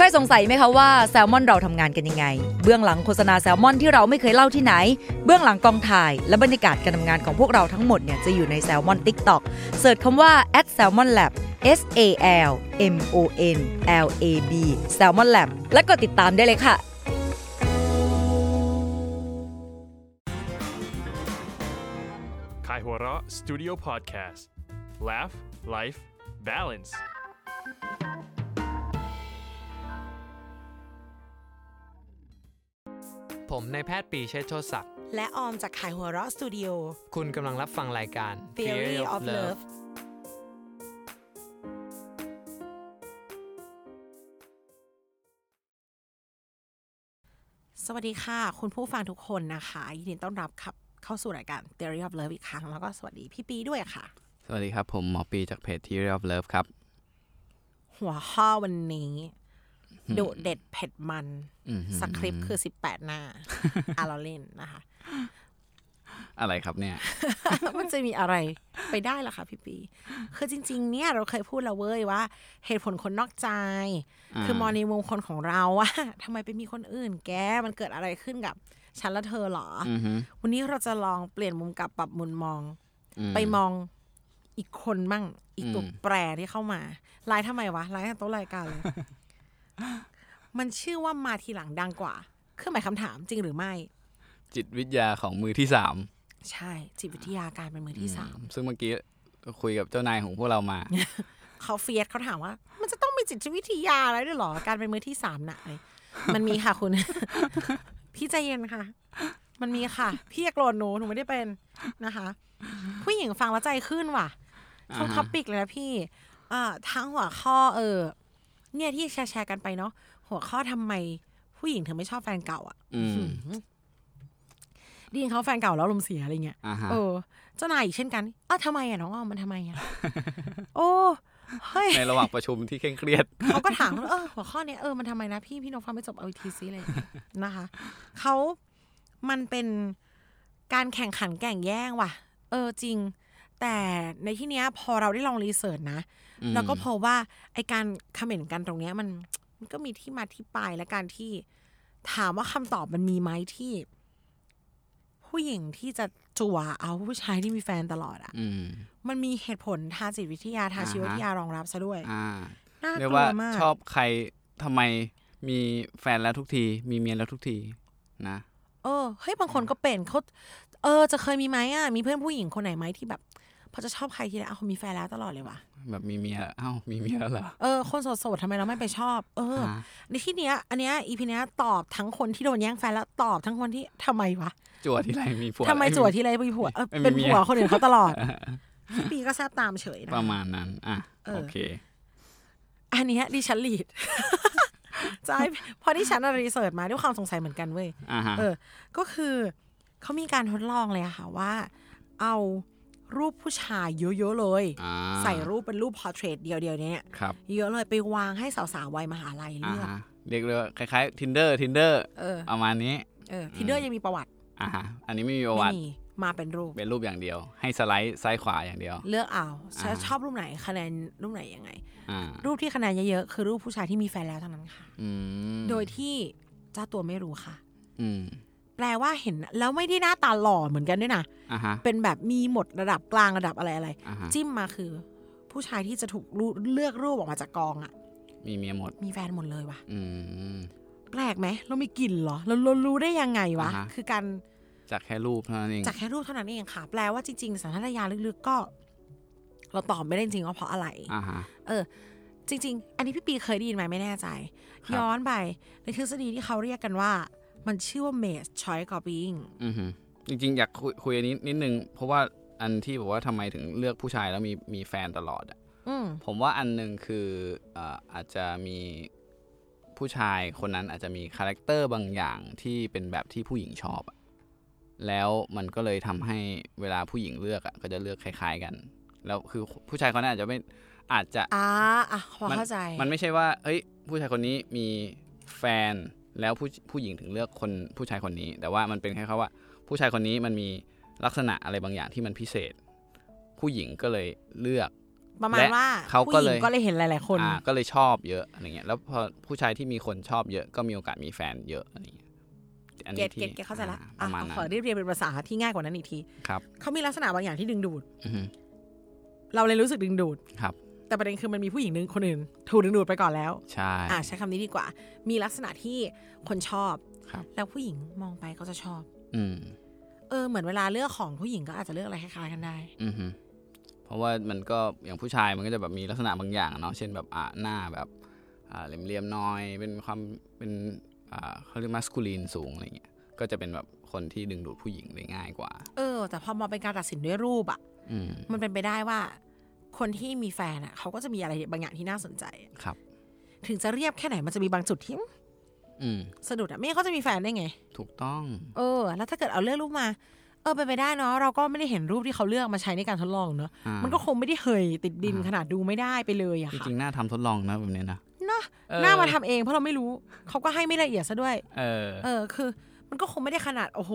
เคยสงสัยไหมคะว่าแซลมอนเราทำงานกันยังไง เบื้องหลังโฆษณาแซลมอนที่เราไม่เคยเล่าที่ไหน เบื้องหลังกองถ่าย และบรรยากาศการทำงานของพวกเราทั้งหมดเนี่ยจะอยู่ในแซลมอน TikTok เสิร์ชคำว่า @salmonlab S A L M O N L A B Salmon Lab และกดติดตามได้เลยค่ะ Kaihura Studio Podcast Laugh Life Balance ผมนายแพทย์ปรีเชษฐ์โชติศักดิ์และออมจากขายหัวเราะสตูดิโอ คุณกำลังรับฟังรายการ Theory of Love สวัสดีค่ะ คุณผู้ฟังทุกคนนะคะ ยินดีต้อนรับครับเข้าสู่รายการ Theory of Love อีกครั้ง แล้วก็สวัสดีพี่ปีด้วยค่ะ สวัสดีครับ ผมหมอปีจากเพจ Theory of Love ครับ หัวข้อวันนี้ ดุเด็ดเผ็ดมันอืมสคริปต์คือ18หน้าอะเราเล่นนะคะ อะไรครับเนี่ย มันจะมีอะไรไปได้ล่ะคะพี่ปี คือจริง ๆ เนี่ยเราเคยพูดแล้วเว้ยว่า เหตุผลคนนอกใจอ่าคือมองในมุมคนของเราว่าทำไมไปมีคนอื่นแกมันเกิดอะไรขึ้นกับฉันและเธอเหรอออือฮึวันนี้เราจะลองเปลี่ยนมุมกลับปรับมุมมองอืมไปมองอีกคนมั่ง อีกตัวอืมแปรที่เข้ามาไลน์ทำไมวะไลน์ตั้งโต๊ะรายการเลย มันชื่อว่ามาทีหลังดังกว่า เครื่องหมายคำถามจริงหรือไม่ จิตวิทยาของมือที่สามใช่ จิตวิทยาการเป็นมือที่สาม ซึ่งเมื่อกี้คุยกับเจ้านายของพวกเรามา เขาเฟียสเขาถามว่า มันจะต้องมีจิตวิทยาอะไรด้วยเหรอ การเป็นมือที่สามน่ะอะไรมันมีค่ะคุณ พี่ใจเย็นค่ะ มันมีค่ะ พี่อย่าโกรธหนูหนูไม่ได้เป็นนะคะ ผู้หญิงฟังแล้วใจขึ้นว่ะทุกอ่าฮะท็อปิกเลยนะพี่อ่าทั้งหัวข้อเออ เนี่ยที่แชร์แชร์กันไปเนาะหัวข้อทำไมผู้หญิงถึงไม่ชอบแฟนเก่า อะอืมไดีนเขาแฟนเก่าแล้วลมณ์เสียอะไรเงี้ยอ่าฮะเออเจ้านายอีกเช่นกันอ้าวทำไมอะน้องอ้อมมันทำไมอะโอ้เฮ้ยในระหว่างประชุมที่เคร่งเครียดเขาก็ถามว่าเออหัวข้อเนี้ยเออมันทำไมนะพี่พี่นกฟังไม่จบเอาอีกทีซิเลยนะคะเขามันเป็นการแข่งขันแก่งแย่งว่ะ เออจริง แต่ในที่เนี้ยพอเราได้ลองรีเสิร์ชนะอืมเราก็พบว่าไอการคอมเมนต์กันตรงเนี้ยมันมันก็มีที่มาที่ไปและการที่ถามว่าคำตอบมันมีไหมที่ ผู้หญิงที่จะจั่วเอาผู้ชายที่มีแฟนตลอดอะอืม มันมีเหตุผลทางจิตวิทยาทางอ่าฮะ ชีววิทยารองรับซะด้วยอ่าน่าเรียกกลัว่าวมากชอบใครทำไมมีแฟนแล้วทุกที มีเมียแล้วทุกทีนะ เออเฮ้ยบางคนก็เป็นเขาเออ จะเคยมีไหมอะมีเพื่อนผู้หญิงคนไหนไหมที่แบบ พอจะชอบใครทีไรอ้าวมีแฟนแล้วตลอดเลยวะแบบมีเมียเอ้ามีเมียแล้วเหรอ เออ คนโสดๆทำไมเราไม่ไปชอบ เออ ฮะ ในที่เนี้ย อันเนี้ยอีพีเนี้ยตอบทั้งคนที่โดนแย่งแฟนแล้วตอบทั้งคนที่ทำไมวะจั่วที่ไรมีผัวทำไมเอ้ยจั่วที่ไรมีผัวเออไม่มีเป็นเมียผัวคนอื่นเขาตลอดพี่ปีก็แซบตามเฉยนะ ประมาณนั้น อะ เออ โอเค อันเนี้ยดิฉันลีด ใช่เพราะดิฉันอะรีเสิร์ชมาด้วยความสงสัยเหมือนกันเว้ย อ่าฮะ เออ ก็คือเขามีการทดลองเลยอะค่ะว่า เอา รูปผู้ชายเยอะๆเลยอ่าใส่รูปเป็นรูปพอร์เทรตเดียวๆเนี่ยครับเยอะเลยไปวางให้สาวๆวัยมหาลัยอ่าเลือกฮะเรียกเลยว่าคล้ายๆ tinder tinder เออประมาณนี้เออทีเดอร์ยังมีประวัติอ่าฮะอันนี้ไม่มีประวัไม่ติมีมาเป็นรูปเป็นรูปอย่างเดียว ให้สไลด์ซ้ายขวาอย่างเดียว เลือกเอาฉันอ่าชอบรูปไหนคะแนนรูปไหนยังไงอ่ารูปที่คะแนนเยอะๆคือรูปผู้ชายที่มีแฟนแล้วเท่านั้นค่ะอืมโดยที่เจ้าตัวไม่รู้ค่ะ อืม แปลว่าเห็นแล้วไม่ได้หน้าตาหล่อเหมือนกันด้วยนะอ่าฮะเป็นแบบมีหมดระดับกลางระดับอะไรอะไรอ่าฮะจิ้มมาคือ ผู้ชายที่จะถูกรูเลือกรูปออกมาจากกองอะมีเมียหมด มีแฟนหมดเลยว่ะอืมแปลกไหมเรามีกลิ่นเหรอ เราเรารู้ได้ยังไงวะอ่าฮะคือการจากแค่รูปเท่านั้นเอง จากแค่รูปเท่านั้นเองค่ะ แปลว่าจริงๆสัญชาตญาณลึกๆก็ เราตอบไม่ได้จริงๆว่าเพราะอะไรอ่าฮะเออจริง ๆ อันนี้พี่ปีเคยได้ยินไหมไม่แน่ใจครับย้อนไปในทฤษฎีที่เขาเรียกกันว่า มันชื่อว่า Maze Choice Copying อือฮึจริง ๆ อยากคุยคุยอันนี้นิดนึง เพราะว่าอันที่บอกว่าทำไมถึงเลือกผู้ชายแล้วมีมีแฟนตลอดอะอืมผมว่าอันหนึ่งคืออ่าอาจจะมีผู้ชายคนนั้นอาจจะมีคาแรคเตอร์บางอย่างที่เป็นแบบที่ผู้หญิงชอบอะแล้วมันก็เลยทำให้เวลาผู้หญิงเลือกอะก็จะเลือกคล้าย ๆกัน แล้วคือผู้ชายคนนั้นอาจจะไม่อาจจะ อ่าอะพอมันเข้าใจ มันไม่ใช่ว่าเอ้ย ผู้ชายคนนี้มีแฟน แล้วผู้ผู้หญิงถึงเลือกคนผู้ชายคนนี้ แต่ว่ามันเป็นแค่คำว่า ผู้ชายคนนี้มันมีลักษณะอะไรบางอย่างที่มันพิเศษ ผู้หญิงก็เลยเลือกประมาณและว่าเขาผู้ก็หญิเลงยก็เลยเห็นหลาย ๆ คนอ่าก็เลยชอบเยอะอะไรเงี้ยแล้วพอผู้ชายที่มีคนชอบเยอะก็มีโอกาสมีแฟนเยอะอะไรเงี้ยอันเกนี้ตที่เกตเกตเข้าใจละอ่าปอะระมาณเอานั้ขอนเรียบเรียงเป็นภาษาที่ง่ายกว่านั้นอีกทีครับเขามีลักษณะบางอย่างที่ดึงดูดอือฮึเราเลยรู้สึกดึงดูดครับ แต่ประเด็นคือมันมีผู้หญิงนึงคนอื่น ถูกดึงดูดไปก่อนแล้ว ใช่อะใช้คำนี้ดีกว่า มีลักษณะที่คนชอบครับแล้วผู้หญิงมองไปก็จะชอบ อืม เออ เหมือนเวลาเลือกของผู้หญิงก็อาจจะเลือกอะไรคล้ายๆกันได้ อือฮึเพราะว่ามันก็อย่างผู้ชายมันก็จะแบบมีลักษณะบางอย่างเนาะเช่นแบบอ่าหน้าแบบอ่าเหลี่ยมๆน้อย เป็นความเป็นอ่าเขาเรียกมาสคูลีนสูงอะไรเงี้ยก็จะเป็นแบบคนที่ดึงดูดผู้หญิงได้ง่ายกว่า เออ แต่พอมาเป็นการตัดสินด้วยรูปอะอืมมันเป็นไปได้ว่า คนที่มีแฟนอะเขาก็จะมีอะไรบางอย่างที่น่าสนใจครับ ถึงจะเรียบแค่ไหนมันจะมีบางจุดที่อืมสะดุดอะไม่งั้นเขาจะมีแฟนได้ไง ถูกต้อง เออ แล้วถ้าเกิดเอาเลือกรูปมา เออเป็นไปได้เนาะเราก็ไม่ได้เห็นรูปที่เขาเลือกมาใช้ในการทดลองเนาะอ่ามันก็คงไม่ได้เหยติดดินอ่าขนาดดูไม่ได้ไปเลยอะจค่ะริงๆน่าทำทดลองนะแบบนี้นะเนาะเออหน้ามาทำเองเพราะเราไม่รู้ เขาก็ให้ไม่ละเอียดซะด้วย เออ เออคือ มันก็คงไม่ได้ขนาด โอ้โห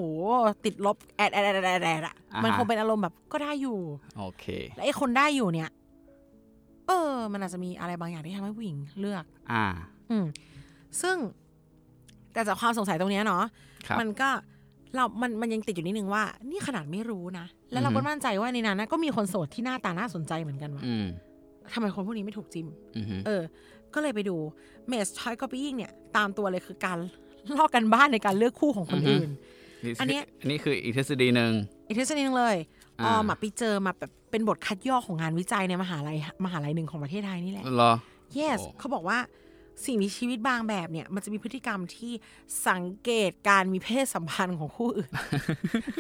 ติดลบแอดแอดแอดแอดแอดอะอ่าฮะมันคงเป็นอารมณ์แบบก็ได้อยู่ โอเค และไอ้คนได้อยู่เนี่ย เออ มันอาจจะมีอะไรบางอย่างที่ทำให้ผู้หญิงเลือก อ่า อืม ซึ่ง แต่จากความสงสัยตรงเนี้ยเนาะครับมันก็เรา มัน มันยังติดอยู่นิดนึงว่า นี่ขนาดไม่รู้นะ แล้วเราอือฮึก็มั่นใจว่าในนั้นนะก็มีคนโสดที่หน้าตาน่าสนใจเหมือนกันว่ะอืมทำไมคนพวกนี้ไม่ถูกจิ้มอือฮึเออ ก็เลยไปดู เมสชอยคอปี้เนี่ย ตามตัวเลยคือการ ลอกกันบ้านในการเลือกคู่ของคนอื่น อันเนี้ยอันนี้คืออีกทฤษฎีหนึ่งอีกทฤษฎีหนึงเลยออ่าอมอะไปเจอมาแบบเป็นบทคัดย่อของงานวิจัยในมหาลัยมหาลัยหนึ่งของประเทศไทยนี่แหละเหรอ yes โอ้เขาบอกว่าสิ่งมีชีวิตบางแบบเนี่ย มันจะมีพฤติกรรมที่สังเกตการมีเพศสัมพันธ์ของคู่อื่น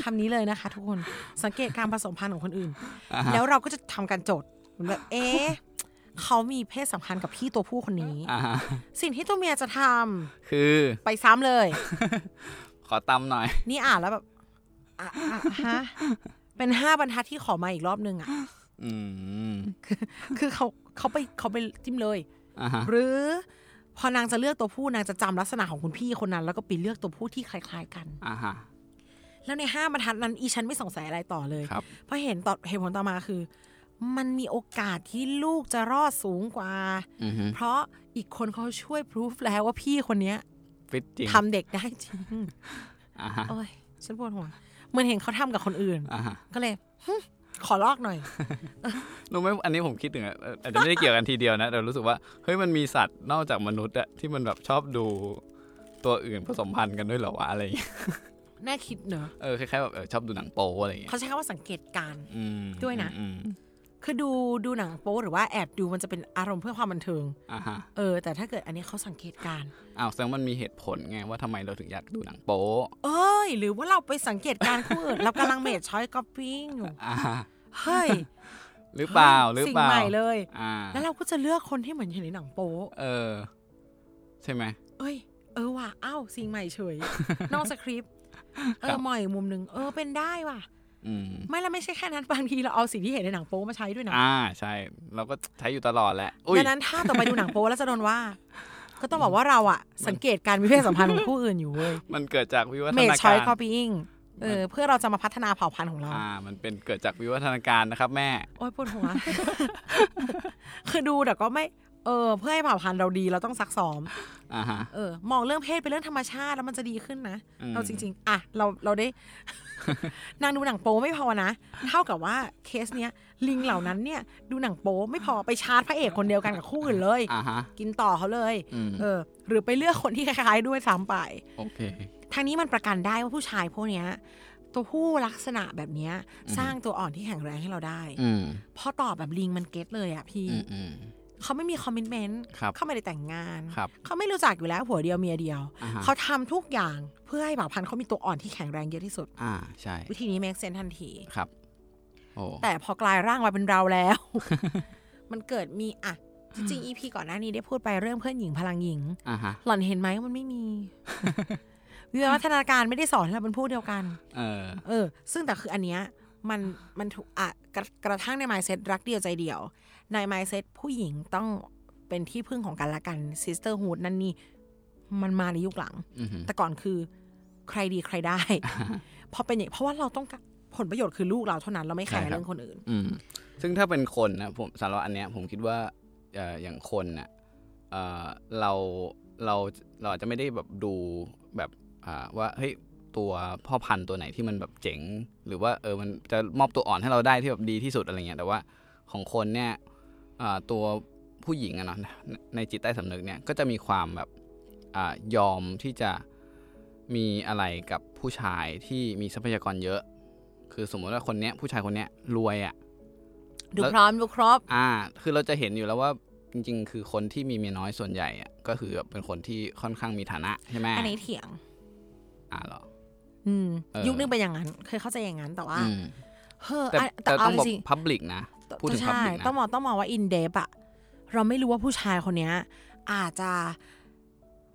คำนี้เลยนะคะ ทุกคนสังเกตการผสมพันธ์ของคนอื่น แล้วเราก็จะทำการโจทย์เหมือนแบบเอ๊ะ เขามีเพศสัมพันธ์กับพี่ตัวผู้คนนี้อ่าฮะสิ่งที่ตัวเมียจะทำคือไปซ้ำเลย ขอตำหน่อย นี่อ่านแล้วแบบอะอะฮะเป็นห้าบรรทัดที่ขอมาอีกรอบนึงอะอืมคือเขาเขาไปเขาไปจิ้มเลยอ่าฮะหรือพอนางจะเลือกตัวผู้นางจะจำลักษณะของคุณพี่คนนั้น แล้วก็ไปเลือกตัวผู้ที่คล้ายๆกันอ่าฮะแล้วในห้าบรรทัดนั้นอีฉันไม่สงสัยอะไรต่อเลยครับเพราะเห็นต่อเหตุผลต่อมาคือ มันมีโอกาสที่ลูกจะรอดสูงกว่าอือฮึเพราะอีกคนเขาช่วยพิสูจแล้วว่าพี่คนเนี้ยฟิตจริงทำเด็กได้จริงอ่าฮะโอ้ยฉันปวดหัวเหมือนเห็นเขาทำกับคนอื่นอ่าฮะก็เลยหึขอลอกหน่อยรู้ไหมอันนี้ผมคิดถึงอะเอ่ออาจจะไม่ได้เกี่ยวกันทีเดียวนะแต่รู้สึกว่าเฮ้ยมันมีสัตว์นอกจากมนุษย์อะที่มันแบบชอบดูตัวอื่นผสมพันธุ์กันด้วยเหรอวะอะไรอย่างเงี้ยน่าคิดเนอะเออคล้ายๆแบบเออชอบดูหนังโป๊อะไรอย่างเงี้ยเขาใช้คำว่าสังเกตการณ์อืมด้วยนะอืม คือดูดูหนังโป๊หรือว่าแอบดูมันจะเป็นอารมณ์เพื่อความบันเทิงอ่าฮะเออ แต่ถ้าเกิดอันนี้เขาสังเกตการณ์อ้าวแสดงว่ามันมีเหตุผลไงว่าทำไมเราถึงอยากดูหนังโป๊เอ้ย หรือว่าเราไปสังเกตการณ์คู่อื่นเรากำลัง mate choice copying อยู่อ่าเฮ้ยหรือเปล่าหรือสิ่งเปล่าใหม่เลยอ่าแล้วเราก็จะเลือกคนที่เหมือนเห็นในหนังโป๊เออ ใช่ไหมเอ้ย เออว่ะอ้าวสิ่งใหม่เฉยนอกสคริปต์เอครัอบมองอีกมุมหนึ่งเออเป็นได้ว่ะอืม ไม่แล้วไม่ใช่แค่นั้นบางทีเราเอาสิ่งที่เห็นในหนังโป๊มาใช้ด้วยนะอ่าใช่ เราก็ใช้อยู่ตลอดแหละอุ้ยดังนั้นถ้าต่อไปดูหนังโป๊แล้วจะโดนว่า ก็ต้องบอกว่าเราอะสังเกตการมีเพศสัมพันธ์ของผู้อื่นอยู่เว้ยมันเกิดจากวิวัฒเมดนาช้อยการคอปปิ้งเออเพื่อเราจะมาพัฒนาเผ่าพันธุ์ของเรา อ่า มันเป็นเกิดจากวิวัฒนาการนะครับ แม่ โอ๊ยปวดหัว คือดูแต่ก็ไม่ เออ เพื่อให้เผ่าพันธุ์เราดีเราต้องซักซ้อมอ่าฮะ เออ มองเรื่องเพศเป็นเรื่องธรรมชาติแล้วมันจะดีขึ้นนะอืมเราจริง ๆ อะ เราเราได้ นางดูหนังโป๊ไม่พอนะ เท่ากับว่าเคสเนี้ย ลิงเหล่านั้นเนี่ย ดูหนังโป๊ไม่พอไปชาร์จพระเอกคนเดียวกันกับคู่อื่นเลยอ่าฮะกินต่อเขาเลยอืมเออ หรือไปเลือกคนที่คล้ายๆด้วยซ้ำไปโอเคทางนี้มันประกันได้ว่าผู้ชายพวกเนี้ยตัวผู้ลักษณะแบบเนี้ยสร้างตัวอ่อนที่แข็งแรงให้เราได้อืมพอตอบแบบลิงมัน get เลยอะพี่อืมอืม เขาไม่มี commitment ครับเขาไม่ได้แต่งงานครับเขาไม่รู้จักอยู่แล้วผัวเดียวเมียเดียวอ่าฮะเขาทำทุกอย่างเพื่อให้เผ่าพันธุ์เขามีตัวอ่อนที่แข็งแรงเยอะที่สุด อ่าใช่ วิธีนี้ make sense ทันทีครับโอ้แต่พอกลายร่างมาเป็นเราแล้ว มันเกิดมีอะจริงๆ EP ก่อนหน้านี้ได้พูดไปเรื่องเพื่อนหญิงพลังหญิงอ่าฮะหล่อนเห็นไหมว่ามันไม่มีวิวัฒนาการไม่ได้สอนให้เราเป็นผู้เดียวกัน เออ เออ ซึ่งแต่คืออันเนี้ยมันมันถูกอะกระกระทั่งใน mindset รักเดียวใจเดียวใน mindset ผู้หญิงต้องเป็นที่พึ่งของกันและกัน sisterhood นั่นนี่มันมาในยุคหลังอือหือแต่ก่อนคือใครดีใครได้ พอเป็นอย่างเพราะว่าเราต้องการผลประโยชน์คือลูกเราเท่านั้นเราไม่แคร์ใช่ครับเรื่องคนอื่นอืมซึ่งถ้าเป็นคนนะผมสำหรับอันเนี้ยผมคิดว่าเอ่ออย่างคนน่ะเอ่อเราเราเราอาจจะไม่ได้แบบดูแบบอ่าว่าเฮ้ยตัวพ่อพันธุ์ตัวไหนที่มันแบบเจ๋ง หรือว่าเออมันจะมอบตัวอ่อนให้เราได้ที่แบบดีที่สุดอะไรเงี้ยแต่ว่าของคนเนี่ยอ่า ตัวผู้หญิงอะเนาะในในจิตใต้สำนึกเนี่ยก็จะมีความแบบอายอมที่จะมีอะไรกับผู้ชายที่มีทรัพยากรเยอะ คือสมมติว่าคนเนี้ยผู้ชายคนเนี้ยรวยอะ่ะดูแล้วพร้อมดูครบอ่า คือเราจะเห็นอยู่แล้วว่าจริง ๆ คือคนที่มีเมียน้อยส่วนใหญ่อะก็คือแบบเป็นคนที่ค่อนข้างมีฐานะใช่ไหมอันนี้เถียง อ่าเหรออืมเออยุคนึงเป็นอย่างนั้น เคยเข้าใจอย่างนั้นแต่ว่าอืมเฮ้อแต่อะแต่เอาต้องบอกจริงพับลิกนะ พูดถึงใช่ public นะต้องมองต้องมองว่าอินเดปอะเราไม่รู้ว่าผู้ชายคนเนี้ย อาจจะ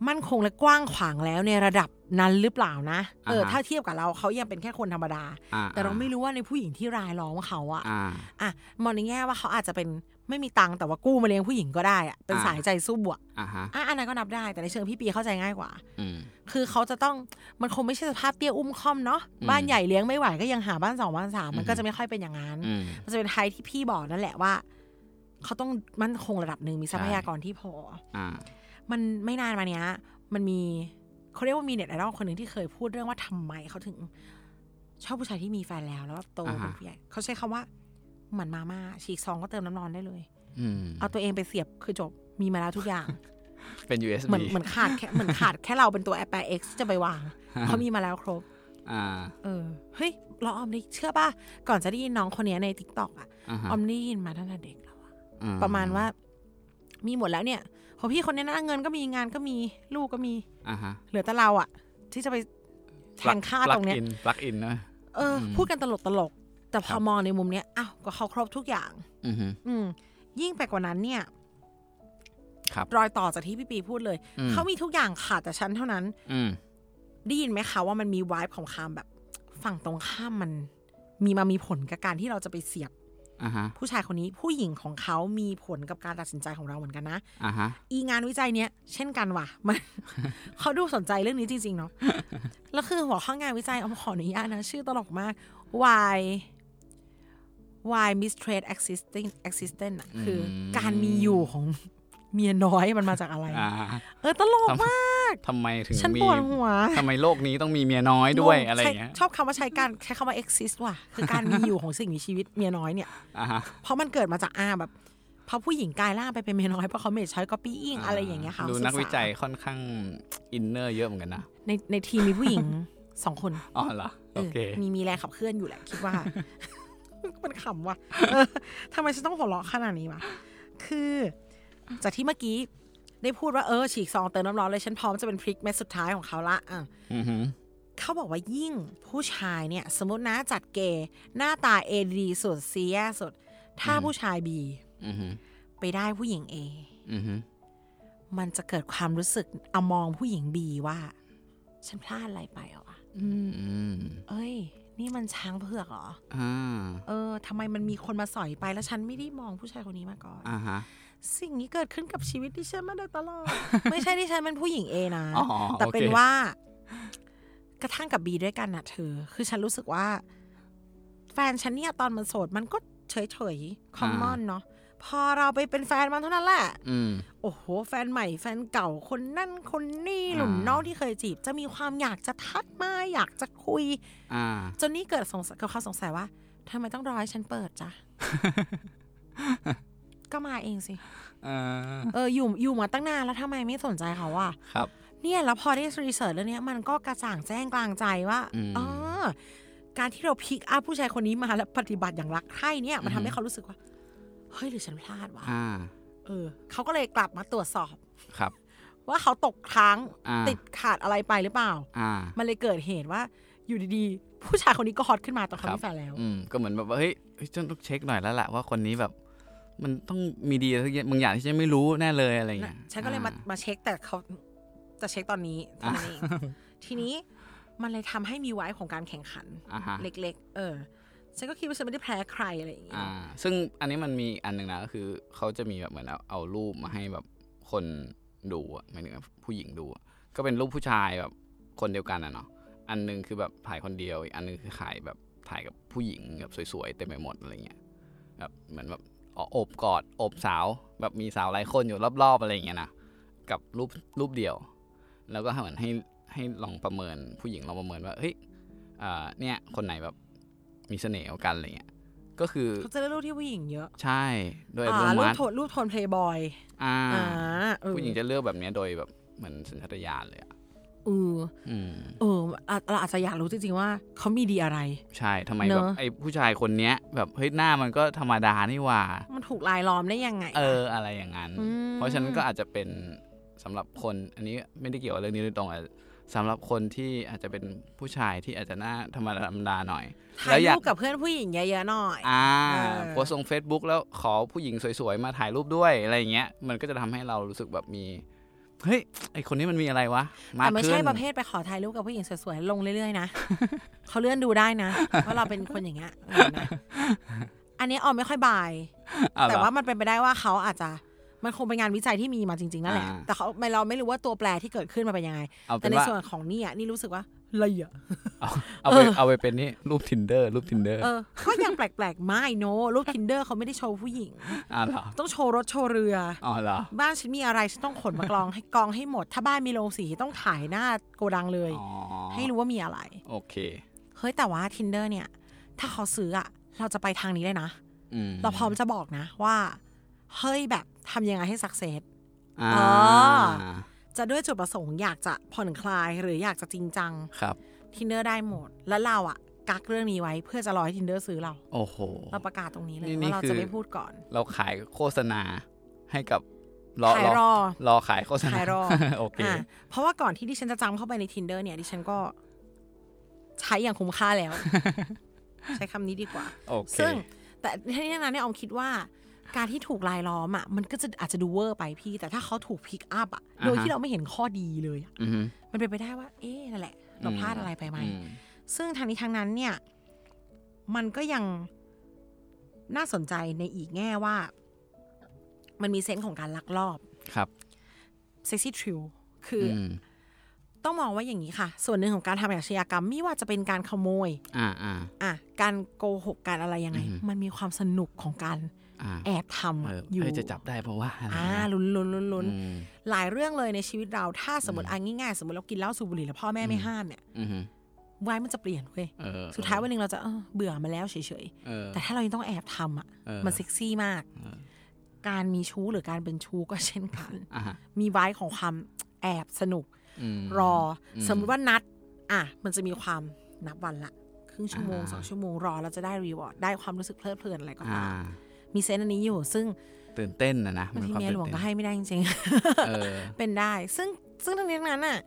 มั่นคงและกว้างขวางแล้วในระดับนั้นหรือเปล่านะเอออ่าฮะถ้าเทียบกับเราเขายังเป็นแค่คนธรรมดาอ่าแต่เราไม่รู้ว่าในผู้หญิงที่รายล้อมเขาอะอ่าอะมองในแง่ว่าเขาอาจจะเป็น ไม่มีตังค์แต่ว่ากู้มาเลี้ยงผู้หญิงก็ได้อะเป็นอ่าสายใจสู้บวกอ่าฮะอะอันนั้นก็นับได้แต่ในเชิงพี่ปีเข้าใจง่ายกว่าอืมคือเขาจะต้องมันคงไม่ใช่สภาพเตี้ยอุ้มค่อมเนาะอืมบ้านใหญ่เลี้ยงไม่ไหวก็ยังหาบ้านสองบ้านสามมันอืมก็จะไม่ค่อยเป็นอย่างนั้นอืมมันจะเป็นไทยที่พี่บอกนั่นแหละว่าเขาต้องมั่นคงระดับหนึ่งมีทรัพยากรที่พออ่ามันไม่นานมาเนี้ย มันมีเขาเรียกว่ามีเน็ตไอดอลคนหนึ่งที่เคยพูดเรื่องว่าทำไมเขาถึง ชอบผู้ชายที่มีแฟนแล้วแล้วโตอ่าฮะเป็นผู้ใหญ่เขาใช้คำว่า เหมือนมาม่าฉีกซองก็เติมน้ำร้อนได้เลยอืมเอาตัวเองไปเสียบคือจบมีมาแล้วทุกอย่าง เป็น USB เหมือนเหมือนขาดแค่เหมือนขาดแค่เราเป็นตัวแอปแปร X จะไปวางเขามีมาแล้วครบอ่าเออเฮ้ยเราออมได้เชื่อป่ะ ก่อนจะได้ยินน้องคนเนี้ยใน TikTok อะอ่าฮะออมได้ยินมาตั้งแต่เด็กแล้วอะอืประมาณว่า มีหมดแล้วเนี่ยพอพี่คนเนี้ยนะเงินก็มีงานก็มีลูกก็มีอ่าฮะเหลือแต่เราอะ ที่จะไปแทนค่าตรงเนี้ยปลักอินนะเอออมพูดกันตลกตลกๆ แต่พครัอบมองในมุมเนี้ยอ้าวก็เขาครบทุกอย่างอือฮึอืมยิ่งไปกว่านั้นเนี่ยครับรอยต่อจากที่พี่ปีพูดเลยอืมเขามีทุกอย่างขาดแต่ฉันเท่านั้น อืมได้ยินไหมคะว่ามันมีวายของคามแบบ ฝั่งตรงข้ามมัน มีมามีผลกับการที่เราจะไปเสียบอ่าฮะผู้ชายคนนี้ผู้หญิงของเขามีผลกับการตัดสินใจของเราเหมือนกันนะอ่าฮะอีงานวิจัยเนี้ยเช่นกันว่ะมันเขาดูสนใจเรื่องนี้จริง ๆ เนาะแล้วคือหัวข้องานวิจัยเอาขออนุญาตนะ ชื่อตลกมาก why why mistrade existing existent อะคืออมการมีอยู่ของเมียน้อยมันมาจากอะไรอ่าเออตลกทำมากทำไมถึงฉันมีปวดหัวทำไมโลกนี้ต้องมีเมียน้อยด้วยอะไรอย่างเงี้ยใช้ชอบคำว่าใช้การใช้คำว่า exist ว่ะคือการมีอยู่ของสิ่งมีชีวิตเมียน้อยเนี่ยอ่าฮะเพราะมันเกิดมาจากอาแบบเพราะผู้หญิงกลายร่างไปเป็นเมียน้อยเพราะเขาไม่ใช้ copying อะไรอย่างเงี้ยค่ะดูศึษานักวิจัยค่อนข้างอินเนอร์เยอะเหมือนกันนะ ในในทีมมีผู้หญิงสองคน อ๋อเหรอโอเคมีมีแรงขับเคลื่อนอยู่แหละคิดว่า มันขำว่ะเออทำไมฉันต้องหัวเราะขนาดนี้วะ คือ จากที่เมื่อกี้ได้พูดว่าเออฉีกซองเติมน้ำร้อนเลยฉันพร้อมจะเป็นพริกเม็ดสุดท้ายของเขาละอะอือหือเขาบอกว่ายิ่งผู้ชายเนี่ย สมมตินะจัดเกย์หน้าตาเอดีสุดซีแย่สุด ถ้าผู้ชายบีอือหือไปได้ผู้หญิงเออือหือมันจะเกิดความรู้สึกเอามองผู้หญิงบีว่า ฉันพลาดอะไรไปเหรอวะอืมอืมเอ้ย นี่มันช้างเผือกเหรออ่าเออทำไมมันมีคนมาสอยไปแล้วฉันไม่ได้มองผู้ชายคนนี้มาก่อน อ่าฮะ สิ่งนี้เกิดขึ้นกับชีวิตที่ฉันมาโดยตลอด ไม่ใช่ที่ฉันเป็นผู้หญิงเอนะ อ๋อแต่เป็นโอเค ว่า กระทั่งกับบีด้วยกันน่ะเธอ คือฉันรู้สึกว่า แฟนฉันเนี่ยตอนมันโสดมันก็เฉยเฉยคอมมอนเนาะ พอเราไปเป็นแฟนมันเท่านั้นแหละอืมโอ้โห แฟนใหม่แฟนเก่าคนนั่นคนนี่หนุ่มอ่าน้องที่เคยจีบ จะมีความอยากจะทักมาอยากจะคุยอ่าจนนี่เกิดสงสัยกับความสงสัยว่าทำไมต้องรอให้ฉันเปิดจ้ะก็มาเองสิอ่าเอออยู่อยู่มาตั้งนานแล้วทำไมไม่สนใจเขาอะครับ เนี่ยแล้วพอได้รีเสิร์ชเรื่องเนี้ยมันก็กระจ่างแจ้งกลางใจว่าอืมอ๋อการที่เราพิกอัพผู้ชายคนนี้มาแล้วปฏิบัติอย่างรักใคร่เนี่ย มันอือฮึทำให้เขารู้สึกว่า เฮ้ยหรือฉันพลาดวะอ่า เออเขาก็เลยกลับมาตรวจสอบ ครับ ว่าเขาตกค้างอ่า ติดขาดอะไรไปหรือเปล่า อ่า มันเลยเกิดเหตุว่าอยู่ดีๆ ผู้ชายคนนี้ก็ฮอตขึ้นมาตอนเขาครับ มีแฟนแล้ว อืม ก็เหมือนแบบว่าเฮ้ยเฮ้ยฉันต้องเช็คหน่อยแล้วแหละว่าคนนี้แบบ มันต้องมีดีอะไรบางอย่างที่ฉันไม่รู้แน่เลยอะไรอย่างเงี้ยฉันก็เลยมาอ่มาเช็คแต่เขาจะเช็คตอนนี้เท่านั้นเองทีนี้มันเลยทำให้มีไว้ของการแข่งขัน อ่าฮะ เล็กๆ เออ ฉันก็คิดว่าฉันไม่ได้แพ้ใครอะไรอย่างเงี้ยอ่า ซึ่งอันนี้มันมีอันหนึ่งนะก็คือเขาจะมีแบบเหมือนเอาเอารูปมาให้แบบคนดูอะหมายถึงว่าผู้หญิงดูอะก็เป็นรูปผู้ชายแบบคนเดียวกันอะเนาะอันหนึงคือแบบถ่ายคนเดียวอีกอันหนึงคือถ่ายแบบถ่ายกับผู้หญิงแบบสวยๆเต็มไปหมดอะไรเงี้ยแบบเหมือนแบบอ๋อโอบกอดโอบสาวแบบมีสาวหลายคนอยู่รอบๆอะไรเงี้ยนะกับรูปรูปเดียว แล้วก็เหมือนให้ให้ลองประเมินผู้หญิงลองประเมินว่าเฮ้ยอ่าเนี่ยคนไหนแบบ มีเสน่ห์กว่ากันอะไรเงี้ยก็คือเขาจะได้รูปที่ผู้หญิงเยอะ ใช่โดยอัตอ่าโนรูปมัติโทนรูปโทนเพลย์บอยอ่าอ่าเออผู้หญิงจะเลือกแบบเนี้ยโดยแบบเหมือนสัญชาตญาณเลยอะเอออืมเอออะเราอาจจะอยากรู้จริงๆว่าเขามีดีอะไร ใช่ทำไมเนแบบอะไอ้ผู้ชายคนเนี้ย แบบเฮ้ยหน้ามันก็ธรรมดานี่หว่า มันถูกลายล้อมได้ยังไง เอออะไรอย่างนั้นอืมเพราะฉะนั้นก็อาจจะเป็นสำหรับคน อันนี้ไม่ได้เกี่ยวกับเรื่องนี้โดยตรงอะ สำหรับคนที่อาจจะเป็นผู้ชายที่อาจจะหน้าธรรมดาธรรมดาหน่อยถ่ายอยารูกปกับเพื่อนผู้หญิงเยอะๆหน่อย อ่าเออโพสต์ลง Facebook แล้วขอผู้หญิงสวยๆ มาถ่ายรูปด้วยอะไรอย่างเงี้ย มันก็จะทำให้เรารู้สึกแบบมี เฮ้ย ไอคนนี้มันมีอะไรวะ มากแต่ไม่ขึ้นใช่ประเภทไปขอถ่ายรูปกับผู้หญิงสวยๆ ลงเรื่อยๆ นะเขาเลื่อนดูได้นะว่าเราเป็นคนอย่างเงี้ยเออนะอันนี้ออมไม่ค่อยบายอ้เหรอแต่ว่ามันเป็นไปได้ว่าเขาอาจจะ มันคงเป็นงานวิจัยที่มีมาจริงๆนั่นแหละ อ่าแต่เขาไม่เราไม่รู้ว่าตัวแปรที่เกิดขึ้นมาเป็นยังไง เอาเป็แต่นในว่า ส่วนของนี่อะนี่รู้สึกว่าอะไรอะ เอาไปเอาไปเป็นนี่รูป tinder รูป tinder เออ ก็ยังแปลกๆ ไม่โนรูปทินเดอร์เขาไม่ได้โชว์ผู้หญิง อ่าเหรอต้องโชว์รถโชว์เรือ อ๋อเหรอบ้านฉันมีอะไรฉันต้องขนมากรองให้กองให้หมด ถ้าบ้านมีโรงสีต้องถ่ายหน้าโกดังเลย อ๋อให้รู้ว่ามีอะไร โอเค เฮ้ยแต่ว่า tinder เนี่ย ถ้าเขาซื้ออะเราจะไปทางนี้เลยนะ อืมเราพร้อมจะบอกนะว่า เฮ้ยแบบทำยังไงให้สักเซสอ่าอ๋อจะด้วยจุดประสงค์อยากจะผ่อนคลายหรืออยากจะจริงจังครับ tinder ได้หมด แล้วเราอะกักเรื่องนี้ไว้เพื่อจะรอให้ tinder ซื้อเรา โอ้โห เราประกาศตรงนี้เลยนี่นี่ว่าเราคือจะไม่พูดก่อน เราขายโฆษณาให้กับรอขายรอรอขายโฆษณาขายรอโอเคอะเพราะว่าก่อนที่ดิฉันจะจำเข้าไปใน tinder เนี่ยดิฉันก็ ใช้อย่างคุ้มค่าแล้ว ใช้คำนี้ดีกว่าโอเคซึ่ง แต่ทั้งนี้ทั้งนั้นเนี่ยออมคิดว่า การที่ถูกลายล้อมอะมันก็จะอาจจะดูเวอร์ไปพี่ แต่ถ้าเขาถูก pick up อะอ่าฮะโดยที่เราไม่เห็นข้อดีเลยอะอือฮึมันเป็นไปได้ว่า เอ๊ะนั่นแหละ เราพลาดอะไรไปไหมอืมซึ่งทางนี้ทางนั้นเนี่ย มันก็ยังน่าสนใจในอีกแง่ว่า มันมี sense ของการลักลอบครับ sexy thrill คืออมต้องมองว่าอย่างนี้ค่ะ ส่วนหนึ่งของการทำอาชญากรรมไม่ว่าจะเป็นการขโมย อ่าอ่าอะการโกหกการอะไรยังไงอืมมันมีความสนุกของการอ่า แอบทำเออะออยู่เอ้ยจะจับได้เพราะว่าอะไรอ่านะลุ้นลุ้นลุ้นลุ้นอืมหลายเรื่องเลยในชีวิตเราถ้าสมมติอะง่ายๆ สมมติเรากินเหล้าสูบบุหรี่แล้วพ่อแม่ไม่ห้ามเนี่ยอือฮึไว้มันจะเปลี่ยนเว้ยเออสุดท้ายวันหนึ่งเราจะเออเบื่อมาแล้วเฉยเออๆแต่ถ้าเรายังต้องแอบทำอะเออมันเซ็กซี่มากเออการมีชู้หรือการเป็นชู้ก็เช่นกันอ่าฮะมีไว้ของความแอบสนุกมรออมสมมติว่านัด อะ มันจะมีความนับวันละ ครึ่งชั่วโมงอ่าสองชั่วโมงรอเราจะได้รีวอร์ด ได้ความรู้สึกเพลิดเพลินอะไรก็อ่าตาม มีเซนส์อันนี้อยู่ ซึ่งตื่นเต้นนะนะบางทีควเมียหลวงตื่นก็เต้นให้ไม่ได้จริงเออๆเป็นได้ ซึ่งซึ่งทั้งนี้ทั้งนั้นน่ะ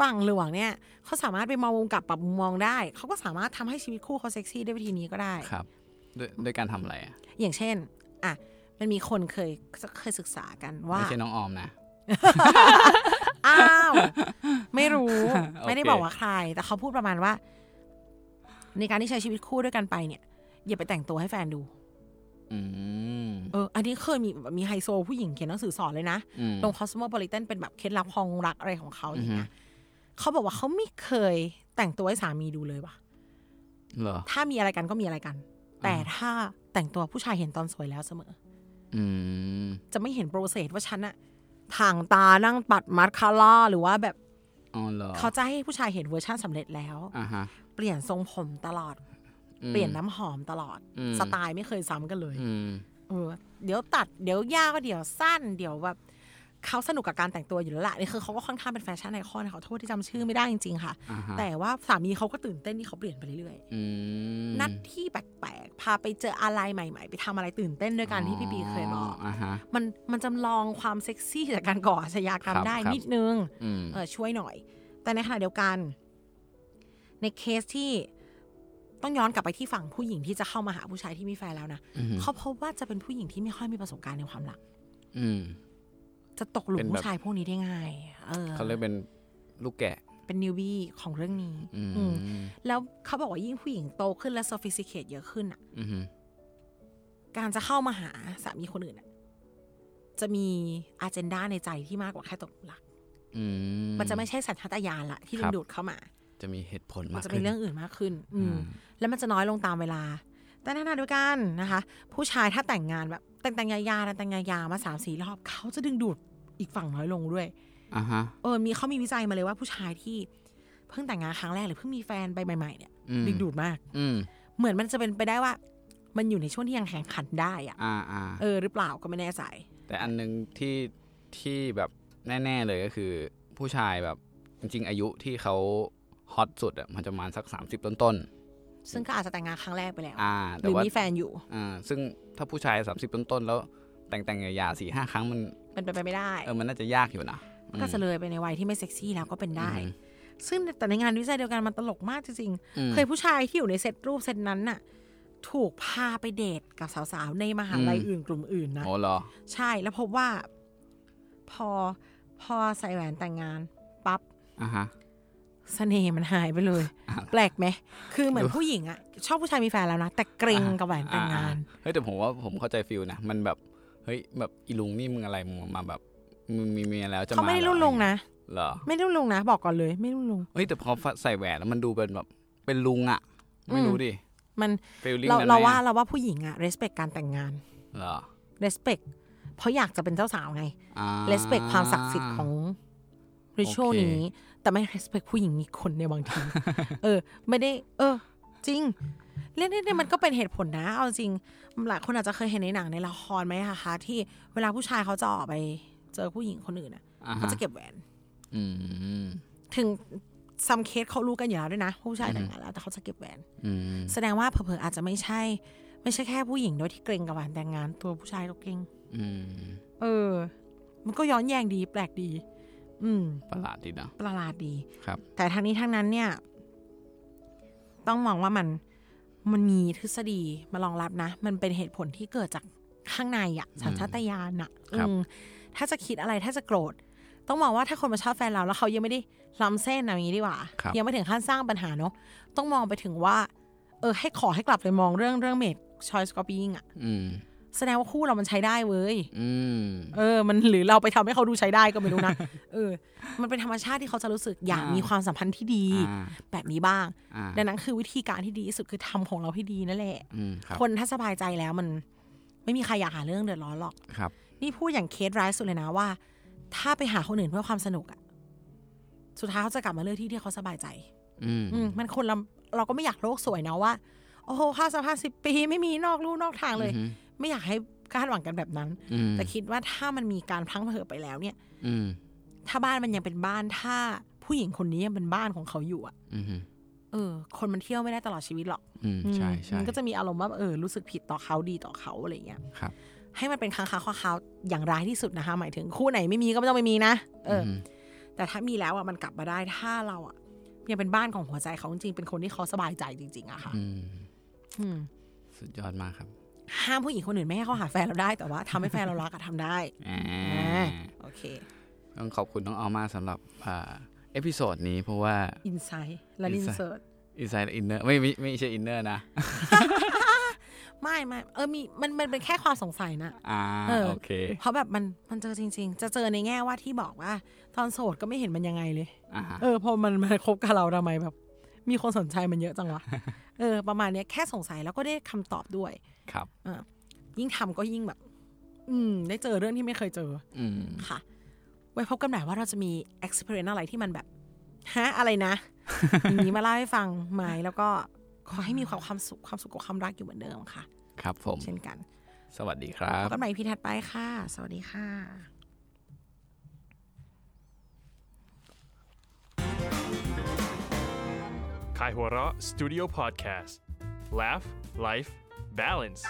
ฝั่งหลวงเนี่ยเขาสามารถไปมองมุมกลับปรับมุมมองได้ เขาก็สามารถทำให้ชีวิตคู่เขาเซ็กซี่ด้วยวิธีนี้ก็ได้ครับด้วยด้วยการทำอะไรอะอย่างเช่นอะมันมีคนเคยเคยศึกษากันว่าไม่ใช่น้องออมนะอ้าวไม่รู้โอเคไม่ได้บอกว่าใคร แต่เขาพูดประมาณว่า ในการที่ใช้ชีวิตคู่ด้วยกันไปเนี่ย อย่าไปแต่งตัวให้แฟนดูอืม เออ อันนี้เคยมีแบบมีไฮโซผู้หญิงเขียนหนังสือสอนเลยนะอืมลง Cosmopolitan เป็นแบบเคล็ดลับคองรักอะไรของเขาอย่างเงี้อืยอฮึเขาบอกว่าเขาไม่เคยแต่งตัวให้สามีดูเลยว่ะเหรอถ้ามีอะไรกันก็มีอะไรกัน แต่ถ้าแต่งตัวผู้ชายเห็นตอนสวยแล้วเสมอ อืมจะไม่เห็น process ว่าฉันอะทาตานั่งปัดมัสคาร่าหรือว่าแบบอ๋อเหรอเขาจะให้ผู้ชายเห็นเวอร์ชันสำเร็จแล้วอ่าฮะเปลี่ยนทรงผมตลอดอืม เปลี่ยนน้ำหอมตลอดอืมสไตล์ไม่เคยซ้ำกันเลยอืมเออเดี๋ยวตัดเดี๋ยวยาวเดี๋ยวสั้น เดี๋ยวแบบเขาสนุกกับการแต่งตัวอยู่แล้วล่ะนี่คือเขาก็ค่อนข้างเป็น fashion icon นะขอโทษที่จำชื่อไม่ได้จริง ๆ ค่ะอ่าฮะแต่ว่าสามีเขาก็ตื่นเต้นที่เขาเปลี่ยนไปเรื่อยอืมๆนัดที่แปลกๆพาไปเจออะไรใหม่ ๆ ไปทำอะไรตื่นเต้นด้วยกันที่พี่บีเคยบอกอ่าฮะมันมันจำลองความเซ็กซี่จากการก่ออาชญากรรมครับได้ครับนิดนึงอืมเออช่วยหน่อย แต่ในขณะเดียวกัน ในเคสที่ ต้องย้อนกลับไปที่ฝั่งผู้หญิงที่จะเข้ามาหาผู้ชายที่มีแฟนแล้วนะอืมเขาพบว่าจะเป็นผู้หญิงที่ไม่ค่อยมีประสบการณ์ในความรักอืมจะตกหลุมเป็นแบบผู้ชายพวกนี้ได้ง่ายเออเขาเรียกเป็นลูกแกะเป็นนิวบี้ของเรื่องนี้อืมอืมแล้วเขาบอกว่ายิ่งผู้หญิงโตขึ้นและ sophisticate เยอะขึ้นอะอืมการจะเข้ามาหาสามีคนอื่นอะจะมีอ g e n d a ในใจที่มากกว่าแค่ตกหลุมรักอืมมันจะไม่ใช่สัญชาตญาณละที่ดึครังบดูดเข้ามา จะมีเหตุผลมัมานกจะขึ้เป็นนเรื่องอื่นมากขึ้นอืมอืมแล้วมันจะน้อยลงตามเวลาแต่แต่ในขณะเดียวกันนะคะ ผู้ชายถ้าแต่งงานแบบแต่งแต่งยายาแต่งยายามาสามสี่รอบเขาจะดึงดูดอีกฝั่งน้อยลงด้วยอ่าฮะเออมีเขามีวิจัยมาเลยว่าผู้ชายที่เพิ่งแต่งงานครั้งแรกหรือเพิ่งมีแฟนไปใหม่ ๆ เนี่ยอืมดึงดูดมาก อืมเหมือนมันจะเป็นไปได้ว่า มันอยู่ในช่วงที่ยังแข่งขันได้อะอ่าอ่าเออหรือเปล่าก็ไม่แน่ใจ แต่อันหนึงที่ที่แบบแน่ ๆเลยก็คือ ผู้ชายแบบจริง ๆ อายุที่เขาฮ อตสุดอะมันจะประมาณสัก 30ต้นซึ่งก็อาจจะแต่งงานครั้งแรกไปแล้วๆอ่าหแต่รือว่ามีแฟนอยู่อ่าซึ่งถ้าผู้ชาย 30 ต้นๆแล้วแต่งแต่งๆหยาๆสี่ห้าครั้งมันเป็นไปไม่ได้เออมันน่าจะยากอยู่นะก็จะเลยไปในวัยที่ไม่เซ็กซี่แล้วก็เป็นได้อืมซึ่งแต่ในงานวิจัยเดียวกันมันตลกมากจริงอืมๆเคยผู้ชายที่อยู่ในเซตรูปเซตนั้นน่ะ ถูกพาไปเดทกับสาวๆ ในมหาลัยอืมอื่นกลุ่มอื่นนะโอ้เหรอ ใช่แล้วพบว่า พอพอใส่แหวนแต่งงานปั๊บอ่าฮะ เสน่ห์มันหายไปเลยอะแปลกไหม คือเหมือนผู้หญิงอะชอบผู้ชายมีแฟนแล้วนะ แต่เกรงกับแหวนแต่งงานอ่เฮ้ยแต่ผมว่าผมเข้าใจฟิลนะ มันแบบ เฮ้ยแบบอีลุงนี่มึงอะไรมึงมาแบบมึงมีเมียแล้วจะเขาไม่ได้หอรุ่นลุงนะเหรอไม่ได้รุ่นลุงนะ บอกก่อนเลยไม่รุ่นลุงเฮ้ยแต่พอใส่แหวนแล้วมันดูเป็นแบบเป็นลุงอะไม่รู้ดิมันฟีลลิ่งเรานั้นเราไหมว่าอะเราว่าผู้หญิงอะ respect การแต่งงานเหรอ respect เพราะอยากจะเป็นเจ้าสาวไงอ่า respect ความศักดิ์สิทธิ์ของ ริชวลโอเคนี้ แต่ไม่ respect ผู้หญิงอีกคนในบางที เออ ไม่ได้ เออ จริง เรื่องนี้มันก็เป็นเหตุผลนะ เอาจริง หลายคนอาจจะเคยเห็นในหนังในละครไหมคะ ที่เวลาผู้ชายเขาจะออกไป เจอผู้หญิงคนอื่นอะอ่าเขาฮะจะเก็บแหวนอืมถึงซัมเคสเขารู้กันอยู่แล้วด้วยนะว่าผู้ชายแต่งงานแล้วแต่เขาจะเก็บแหวนอืมแสดงว่าเผลอๆอาจจะไม่ใช่ ไม่ใช่แค่ผู้หญิงด้วยที่เกรงกับแหวนแต่งงาน ตัวผู้ชายก็เกรงอืมเออ มันก็ย้อนแยงดีแปลกดี อืม ประหลาดดีนะประหลาดดีครับ แต่ทางนี้ทางนั้นเนี่ย ต้องมองว่ามันมันมีทฤษฎีมารองรับนะ มันเป็นเหตุผลที่เกิดจากข้างในอะสัญชาตญาณอะครับอืมถ้าจะคิดอะไรถ้าจะโกรธ ต้องมองว่าถ้าคนมาชอบแฟนเราแล้วเขายังไม่ได้ล้ำเส้นอะอย่างนี้ดีกว่าครับยังไม่ถึงขั้นสร้างปัญหาเนาะต้องมองไปถึงว่า เออ ให้ขอให้กลับไปมองเรื่องเรื่องเมดชอยสกอร์ปิ้งอะอืม แสดงว่าคู่เรามันใช้ได้เว้ยอืมเออ มันหรือเราไปทำให้เขาดูใช้ได้ก็ไม่รู้นะ เออ มันเป็นธรรมชาติที่เขาจะรู้สึกอยากอ่ามีมีความสัมพันธ์ที่ดีอ่าแบบนี้บ้างอ่าดังนั้นคือวิธีการที่ดีที่สุดคือทำของเราให้ดีนั่นแหละอืมครับคนถ้าสบายใจแล้วมัน ไม่มีใครอยากหาเรื่องเดือดร้อนหรอก ครับ นี่พูดอย่างเคสร้ายสุดเลยนะว่า ถ้าไปหาคนอื่นเพื่อความสนุกอะสุดท้ายเขาจะกลับมาเลือกที่ที่เขาสบายใจ อืมอืมมันคนเราเราก็ไม่อยากโลกสวยนะว่า โอ้โหค่าสัมภาษณ์สิบปีไม่มีนอกลู่นอกทางเลยอืม ไม่อยากให้คาดหวังกันแบบนั้นอืมแต่คิดว่าถ้ามันมีการพลั้งเผลอไปแล้วเนี่ย อืมถ้าบ้านมันยังเป็นบ้านถ้าผู้หญิงคนนี้ยังเป็นบ้านของเขาอยู่อะอืมเออ คนมันเที่ยวไม่ได้ตลอดชีวิตหรอกอืมใช่อืมใช่มันก็จะมีอารมณ์ว่าเออรู้สึกผิดต่อเขาดีต่อเขาอะไรเงี้ยครับ ให้มันเป็นค้างคาข้อเขาวอย่างร้ายที่สุดนะคะ หมายถึงคู่ไหนไม่มีก็ไม่ต้องไม่มีนะเอออมแต่ถ้ามีแล้วอะมันกลับมาได้ถ้าเราอะยังเป็นบ้านของหัวใจเขาจริงๆเป็นคนที่เขาสบายใจจริง ๆอะค่ะอืมอืมสุดยอดมากครับ ห้ามผู้หญิงคนอื่นไม่ให้เขาหาแฟนเราได้ แต่ว่าทำให้แฟนเรารักอะทำได้อ่าอ่าโอเค ต้องขอบคุณน้องออมมาสำหรับอ่า episode นี้เพราะว่า insight และ in insight เสิร์ต insight inner ไม่ไม่ไม่ใช่ inner นะ ไม่ไม่เออมีมันมันเป็นแค่ความสงสัยนะอ่าเออโอเค เพราะแบบมันมันเจอจริง ๆ จะเจอในแง่ว่าที่บอกว่า ตอนโสดก็ไม่เห็นมันยังไงเลยอ่าฮะเออพอมันมาคบกับเราทำไมแบบ มีคนสนใจมันเยอะจังวะเออ ประมาณเนี้ยแค่สงสัยแล้วก็ได้คำตอบด้วย ครับยิ่งทำก็ยิ่งแบบ อืม ได้เจอเรื่องที่ไม่เคยเจอ อืมค่ะ ไว้พบกันใหม่ว่าเราจะมี experience อะไรที่มันแบบฮะอะไรนะอย่างนี้มาเล่าให้ฟังไหมแล้วก็ขอให้มีความความสุขความสุขกับความรักอยู่เหมือนเดิมค่ะ ครับผม เช่นกัน สวัสดีครัพบบกันใหม่พีถัดไปค่ะ สวัสดีค่ะ Kaihura Studio Podcast. Laugh, life, balance.